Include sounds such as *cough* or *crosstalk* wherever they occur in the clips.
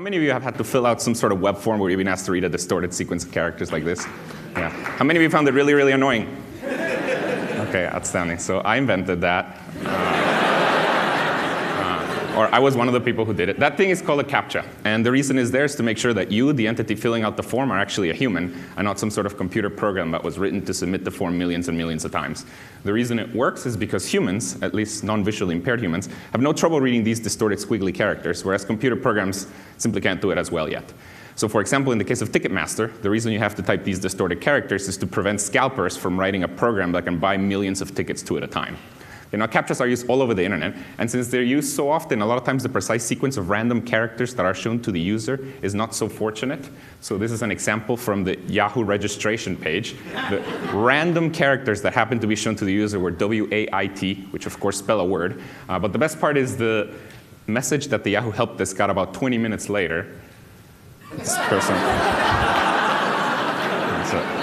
How many of you have had to fill out some sort of web form where you've been asked to read a distorted sequence of characters like this? Yeah. How many of you found it really, really annoying? *laughs* Okay, outstanding. So I invented that. Or I was one of the people who did it. That thing is called a CAPTCHA. And the reason is there is to make sure that you, the entity filling out the form, are actually a human and not some sort of computer program that was written to submit the form millions and millions of times. The reason it works is because humans, at least non-visually impaired humans, have no trouble reading these distorted squiggly characters, whereas computer programs simply can't do it as well yet. So for example, in the case of Ticketmaster, the reason you have to type these distorted characters is to prevent scalpers from writing a program that can buy millions of tickets two at a time. You know, CAPTCHAs are used all over the internet, and since they're used so often, a lot of times the precise sequence of random characters that are shown to the user is not so fortunate. So this is an example from the Yahoo registration page. The random characters that happen to be shown to the user were W-A-I-T, which of course spell a word. Uh, but the best part is the message that the Yahoo help desk got about 20 minutes later. This person. *laughs*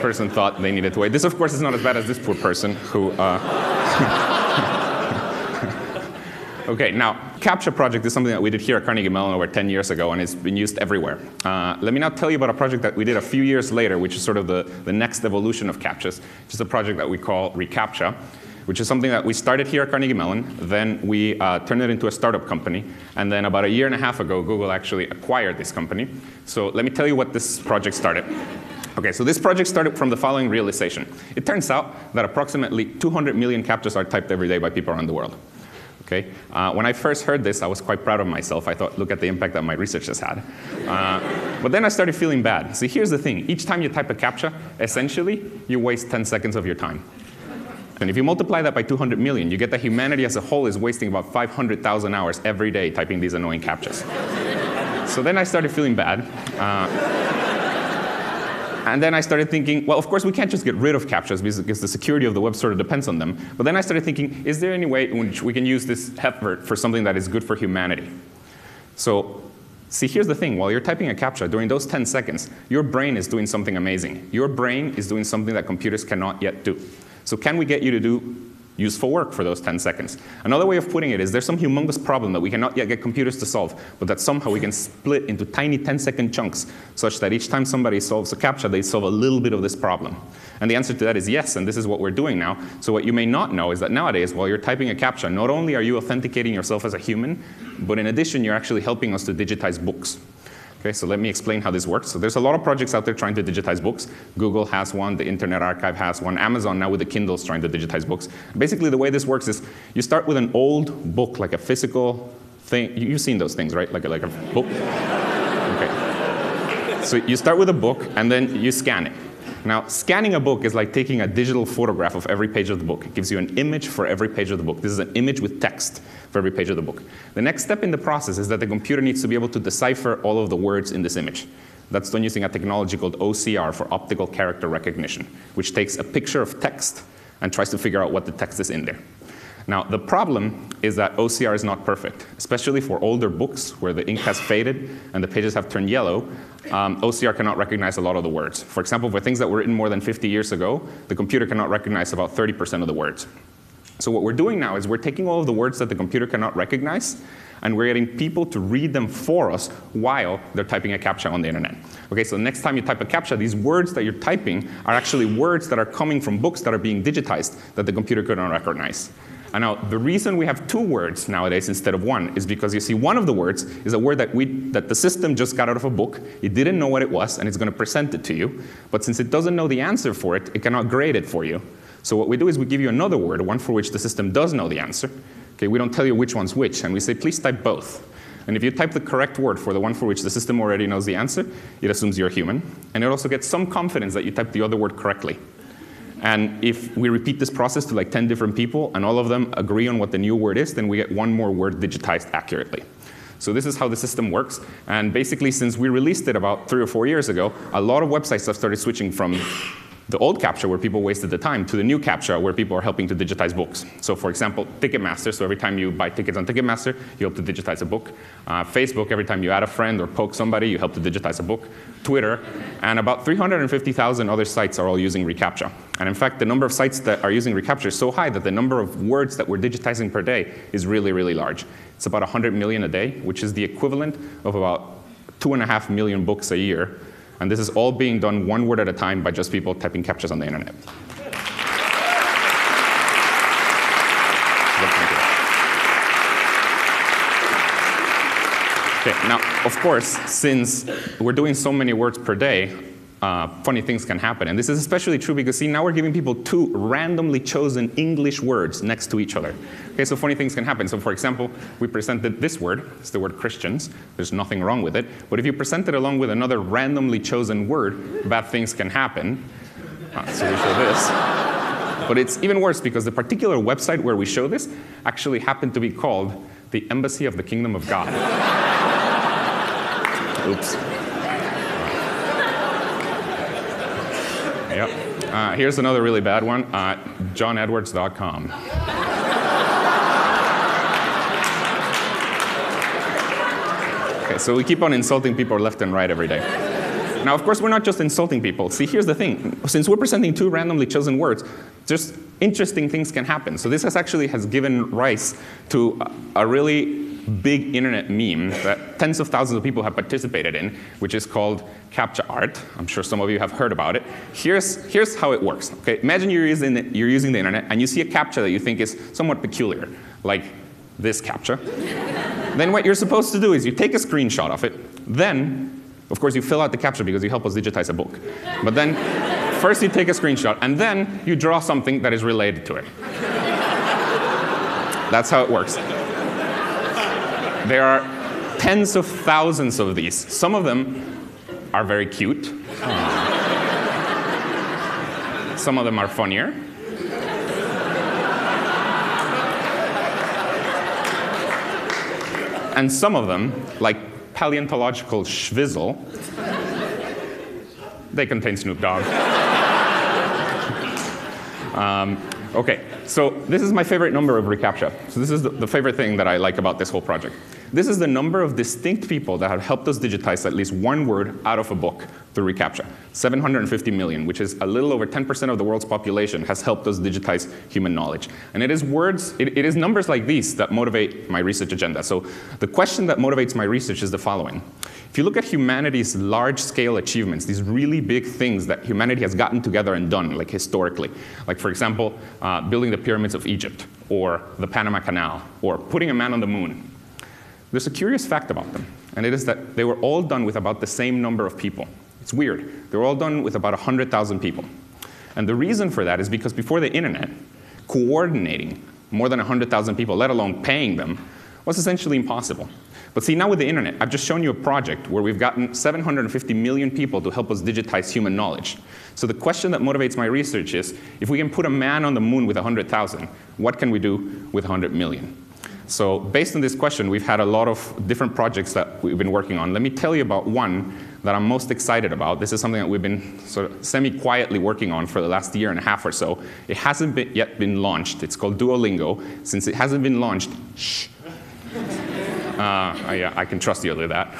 person thought they needed to wait. This, of course, is not as bad as this poor person who. Uh *laughs* okay, now, CAPTCHA project is something that we did here at Carnegie Mellon over 10 years ago, and it's been used everywhere. Uh, let me now tell you about a project that we did a few years later, which is sort of the, the next evolution of CAPTCHAs, which is a project that we call ReCAPTCHA which is something that we started here at Carnegie Mellon. Then we uh, turned it into a startup company. And then about a year and a half ago, Google actually acquired this company. So let me tell you what this project started. Okay, so this project started from the following realization. It turns out that approximately 200 million CAPTCHAs are typed every day by people around the world. Okay? Uh, when I first heard this, I was quite proud of myself. I thought, look at the impact that my research has had. Uh, but then I started feeling bad. See, here's the thing. Each time you type a CAPTCHA, essentially, you waste 10 seconds of your time. And if you multiply that by 200 million, you get that humanity as a whole is wasting about 500,000 hours every day typing these annoying CAPTCHAs. so then I started feeling bad. Uh, and then I started thinking, well, of course, we can't just get rid of CAPTCHAs because the security of the web sort of depends on them. But then I started thinking, is there any way in which we can use this effort for something that is good for humanity? So see, here's the thing. While you're typing a CAPTCHA, during those 10 seconds, your brain is doing something amazing. Your brain is doing something that computers cannot yet do. So can we get you to do useful work for those 10 seconds. Another way of putting it is there's some humongous problem that we cannot yet get computers to solve, but that somehow we can split into tiny 10 second chunks such that each time somebody solves a CAPTCHA, they solve a little bit of this problem. And the answer to that is yes, and this is what we're doing now. So what you may not know is that nowadays, while you're typing a CAPTCHA, not only are you authenticating yourself as a human, but in addition, you're actually helping us to digitize books. Okay, so let me explain how this works. So there's a lot of projects out there trying to digitize books. Google has one, the Internet Archive has one, Amazon now with the Kindles trying to digitize books. Basically, the way this works is you start with an old book, like a physical thing. You've seen those things, right? Like a, like a book. *laughs* Okay. So you start with a book, and then you scan it. Now, scanning a book is like taking a digital photograph of every page of the book. It gives you an image for every page of the book. This is an image with text for every page of the book. The next step in the process is that the computer needs to be able to decipher all of the words in this image. That's done using a technology called OCR for optical character recognition, which takes a picture of text and tries to figure out what the text is in there. Now, the problem is that OCR is not perfect, especially for older books where the ink has faded and the pages have turned yellow. Um, OCR cannot recognize a lot of the words. For example, for things that were written more than 50 years ago, the computer cannot recognize about 30% of the words. So what we're doing now is we're taking all of the words that the computer cannot recognize and we're getting people to read them for us while they're typing a CAPTCHA on the internet. Okay, so the next time you type a CAPTCHA, these words that you're typing are actually words that are coming from books that are being digitized that the computer could not recognize. And now, the reason we have two words nowadays instead of one is because you see, one of the words is a word that, we, that the system just got out of a book. It didn't know what it was, and it's going to present it to you. But since it doesn't know the answer for it, it cannot grade it for you. So what we do is we give you another word, one for which the system does know the answer. Okay, we don't tell you which one's which, and we say, please type both. And if you type the correct word for the one for which the system already knows the answer, it assumes you're human. And it also gets some confidence that you typed the other word correctly. And if we repeat this process to like 10 different people and all of them agree on what the new word is, then we get one more word digitized accurately. So this is how the system works. And basically, since we released it about three or four years ago, a lot of websites have started switching from the old CAPTCHA where people wasted the time to the new CAPTCHA where people are helping to digitize books. So for example, Ticketmaster, so every time you buy tickets on Ticketmaster, you help to digitize a book. Uh, Facebook, every time you add a friend or poke somebody, you help to digitize a book. Twitter, and about 350,000 other sites are all using reCAPTCHA. And in fact, the number of sites that are using reCAPTCHA is so high that the number of words that we're digitizing per day is really, really large. It's about 100 million a day, which is the equivalent of about two and a half million books a year and this is all being done one word at a time by just people typing CAPTCHAs on the internet. Okay, now, of course, since we're doing so many words per day, uh, funny things can happen. And this is especially true because, see, now we're giving people two randomly chosen English words next to each other. Okay, so funny things can happen. So, for example, we presented this word, it's the word Christians. There's nothing wrong with it. But if you present it along with another randomly chosen word, bad things can happen. Uh, so we show this. But it's even worse because the particular website where we show this actually happened to be called the Embassy of the Kingdom of God. *laughs* Oops. Yep. Uh, here's another really bad one uh, johnedwards.com. so we keep on insulting people left and right every day. Now, of course, we're not just insulting people. See, here's the thing. Since we're presenting two randomly chosen words, just interesting things can happen. So this has actually has given rise to a, a really big internet meme that tens of thousands of people have participated in, which is called CAPTCHA art. I'm sure some of you have heard about it. Here's, here's how it works. Okay? Imagine you're using, the, you're using the internet and you see a CAPTCHA that you think is somewhat peculiar, like this CAPTCHA. then what you're supposed to do is you take a screenshot of it, then, of course, you fill out the CAPTCHA because you help us digitize a book. But then, first you take a screenshot, and then you draw something that is related to it. That's how it works. There are tens of thousands of these. Some of them are very cute. Some of them are funnier. And some of them, like paleontological schwizzle, they contain Snoop Dogg. um, okay, so this is my favorite number of reCAPTCHA. So this is the, the favorite thing that I like about this whole project. This is the number of distinct people that have helped us digitize at least one word out of a book through reCAPTCHA. 750 million, which is a little over 10% of the world's population, has helped us digitize human knowledge. And it is words, it, it is numbers like these that motivate my research agenda. So the question that motivates my research is the following. If you look at humanity's large-scale achievements, these really big things that humanity has gotten together and done, like historically, like for example, uh, building the pyramids of Egypt, or the Panama Canal, or putting a man on the moon, there's a curious fact about them, and it is that they were all done with about the same number of people. It's weird. They were all done with about 100,000 people. And the reason for that is because before the internet, coordinating more than 100,000 people, let alone paying them, was essentially impossible. But see, now with the internet, I've just shown you a project where we've gotten 750 million people to help us digitize human knowledge. So the question that motivates my research is, if we can put a man on the moon with 100,000, what can we do with 100 million? So based on this question, we've had a lot of different projects that we've been working on. Let me tell you about one that I'm most excited about. This is something that we've been sort of semi-quietly working on for the last year and a half or so. It hasn't been yet been launched. It's called Duolingo. Since it hasn't been launched, shh. *laughs* Uh, yeah, I can trust you with that.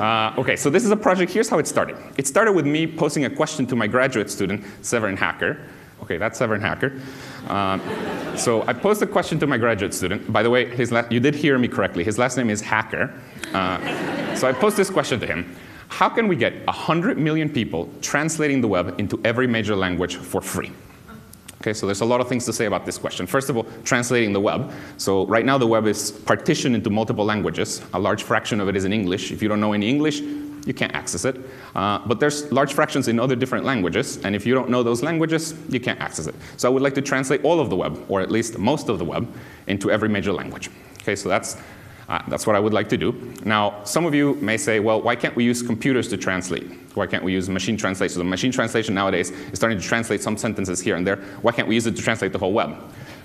Uh, okay, so this is a project. Here's how it started. It started with me posing a question to my graduate student, Severin Hacker. Okay, that's Severin Hacker. Um, so I posed a question to my graduate student. By the way, his you did hear me correctly. His last name is Hacker. Uh, so I posed this question to him. How can we get 100 million people translating the web into every major language for free? Okay, so there's a lot of things to say about this question. First of all, translating the web. So right now the web is partitioned into multiple languages. A large fraction of it is in English. If you don't know any English, you can't access it. Uh, but there's large fractions in other different languages, and if you don't know those languages, you can't access it. So I would like to translate all of the web, or at least most of the web, into every major language. Okay, so that's, uh, that's what I would like to do. Now, some of you may say, well, why can't we use computers to translate? Why can't we use machine translation? So machine translation nowadays is starting to translate some sentences here and there. Why can't we use it to translate the whole web?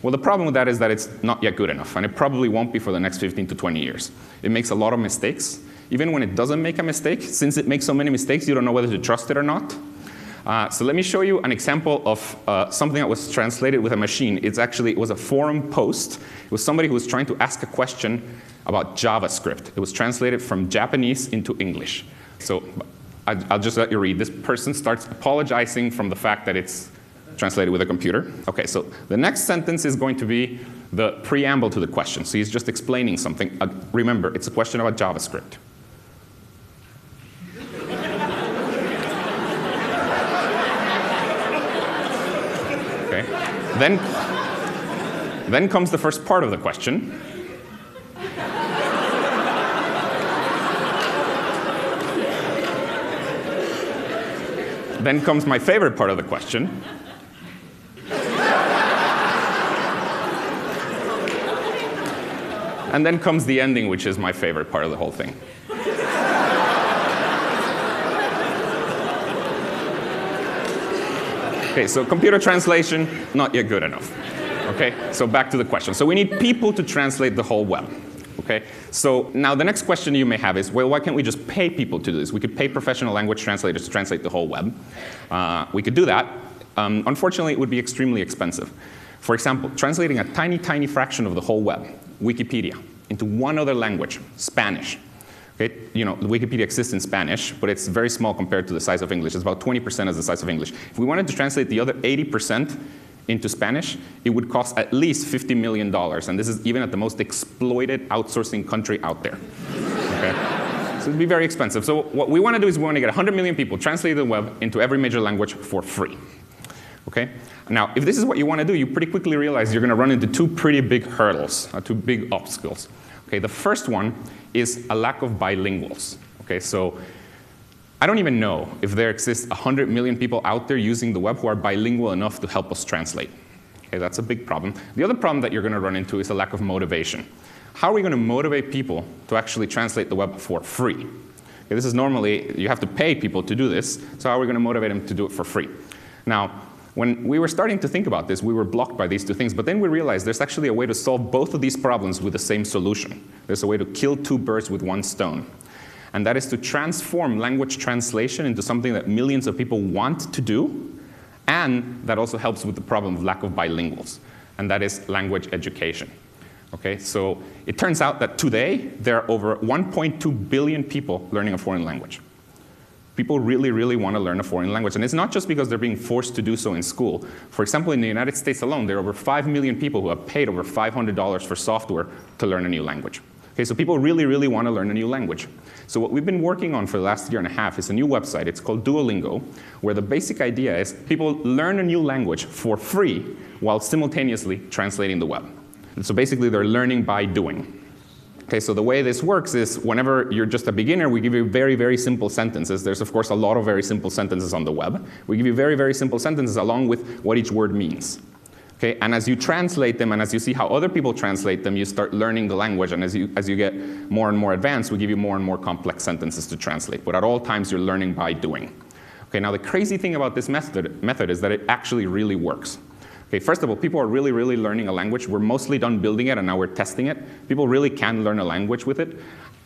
Well, the problem with that is that it's not yet good enough, and it probably won't be for the next 15 to 20 years. It makes a lot of mistakes, even when it doesn't make a mistake, since it makes so many mistakes, you don't know whether to trust it or not. Uh, so let me show you an example of uh, something that was translated with a machine. It's actually, it was a forum post. It was somebody who was trying to ask a question about JavaScript. It was translated from Japanese into English. So I'll just let you read. This person starts apologizing from the fact that it's translated with a computer. Okay, so the next sentence is going to be the preamble to the question. So he's just explaining something. Uh, remember, it's a question about JavaScript. Okay. Then, then comes the first part of the question. Then comes my favorite part of the question. and then comes the ending, which is my favorite part of the whole thing. Okay, so computer translation, not yet good enough. Okay, so back to the question. So we need people to translate the whole web. Okay, so now the next question you may have is, well, why can't we just pay people to do this? We could pay professional language translators to translate the whole web. Uh, we could do that. Um, unfortunately, it would be extremely expensive. For example, translating a tiny, tiny fraction of the whole web, Wikipedia, into one other language, Spanish, You know, Wikipedia exists in Spanish, but it's very small compared to the size of English. It's about 20% of the size of English. If we wanted to translate the other 80% into Spanish, it would cost at least $50 million. And this is even at the most exploited outsourcing country out there. Okay? so it'd be very expensive. So what we want to do is we want to get 100 million people translate the web into every major language for free. Okay? Now, if this is what you want to do, you pretty quickly realize you're going to run into two pretty big hurdles, uh, two big obstacles. Okay, the first one is a lack of bilinguals. Okay, so I don't even know if there exists 100 million people out there using the web who are bilingual enough to help us translate. Okay, that's a big problem. The other problem that you're going to run into is a lack of motivation. How are we going to motivate people to actually translate the web for free? Okay, this is normally, you have to pay people to do this, so how are we going to motivate them to do it for free? Now, when we were starting to think about this, we were blocked by these two things, but then we realized there's actually a way to solve both of these problems with the same solution. There's a way to kill two birds with one stone. And that is to transform language translation into something that millions of people want to do, and that also helps with the problem of lack of bilinguals, and that is language education. Okay, so it turns out that today there are over 1.2 billion people learning a foreign language. People really, really want to learn a foreign language. And it's not just because they're being forced to do so in school. For example, in the United States alone, there are over 5 million people who have paid over $500 for software to learn a new language. Okay, so people really, really want to learn a new language. So what we've been working on for the last year and a half is a new website. It's called Duolingo, where the basic idea is people learn a new language for free while simultaneously translating the web. And so basically, they're learning by doing. Okay, so the way this works is whenever you're just a beginner, we give you very, very simple sentences. There's, of course, a lot of very simple sentences on the web. We give you very, very simple sentences along with what each word means. Okay, and as you translate them and as you see how other people translate them, you start learning the language. And as you, as you get more and more advanced, we give you more and more complex sentences to translate. But at all times, you're learning by doing. Okay, now the crazy thing about this method, method is that it actually really works. Okay, first of all, people are really, really learning a language. We're mostly done building it and now we're testing it. People really can learn a language with it.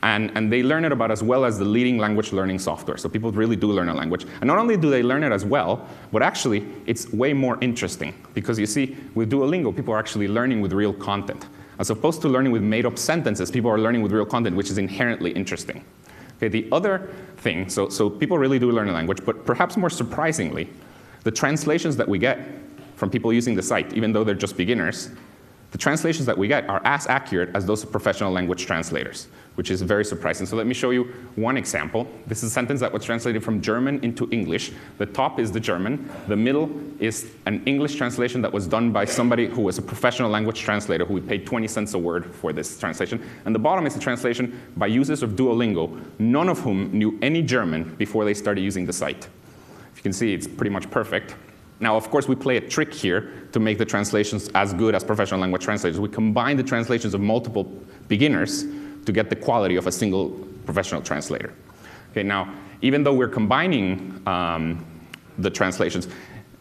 And, and they learn it about as well as the leading language learning software. So people really do learn a language. And not only do they learn it as well, but actually it's way more interesting. Because you see, with Duolingo, people are actually learning with real content. As opposed to learning with made up sentences, people are learning with real content, which is inherently interesting. Okay, the other thing, so, so people really do learn a language, but perhaps more surprisingly, the translations that we get from people using the site, even though they're just beginners, the translations that we get are as accurate as those of professional language translators, which is very surprising. So let me show you one example. This is a sentence that was translated from German into English. The top is the German. The middle is an English translation that was done by somebody who was a professional language translator who we paid 20 cents a word for this translation. And the bottom is a translation by users of Duolingo, none of whom knew any German before they started using the site. If you can see, it's pretty much perfect. Now, of course, we play a trick here to make the translations as good as professional language translators. We combine the translations of multiple beginners to get the quality of a single professional translator. Okay, now, even though we're combining um, the translations,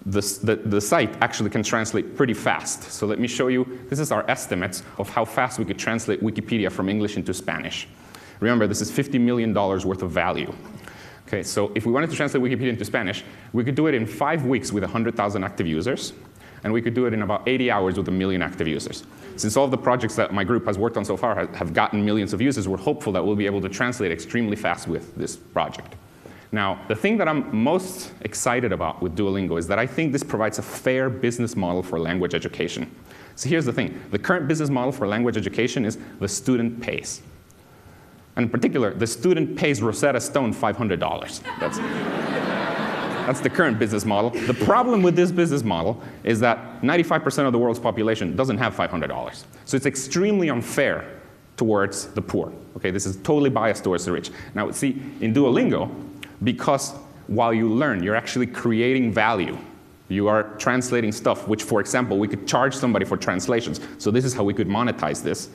the, the, the, site actually can translate pretty fast. So let me show you, this is our estimates of how fast we could translate Wikipedia from English into Spanish. Remember, this is $50 million worth of value. Okay, so if we wanted to translate Wikipedia into Spanish, we could do it in five weeks with 100,000 active users, and we could do it in about 80 hours with a million active users. Since all of the projects that my group has worked on so far have gotten millions of users, we're hopeful that we'll be able to translate extremely fast with this project. Now, the thing that I'm most excited about with Duolingo is that I think this provides a fair business model for language education. So here's the thing. The current business model for language education is the student pays. And in particular, the student pays Rosetta Stone $500. That's, that's the current business model. The problem with this business model is that 95% of the world's population doesn't have $500. So it's extremely unfair towards the poor. Okay, this is totally biased towards the rich. Now, see, in Duolingo, because while you learn, you're actually creating value. You are translating stuff, which, for example, we could charge somebody for translations. So this is how we could monetize this.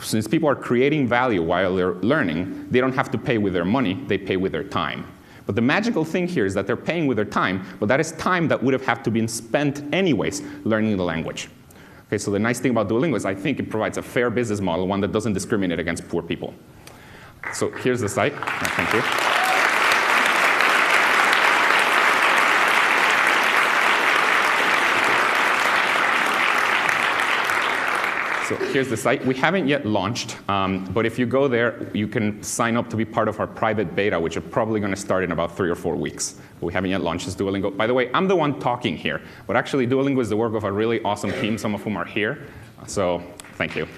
Since people are creating value while they're learning, they don't have to pay with their money, they pay with their time. But the magical thing here is that they're paying with their time, but that is time that would have had to been spent anyways learning the language. Okay, so the nice thing about Duolingo is I think it provides a fair business model, one that doesn't discriminate against poor people. So here's the site. Thank you. So here's the site. We haven't yet launched, um, but if you go there, you can sign up to be part of our private beta, which are probably going to start in about three or four weeks. We haven't yet launched this Duolingo. By the way, I'm the one talking here, but actually Duolingo is the work of a really awesome team, some of whom are here. So thank you.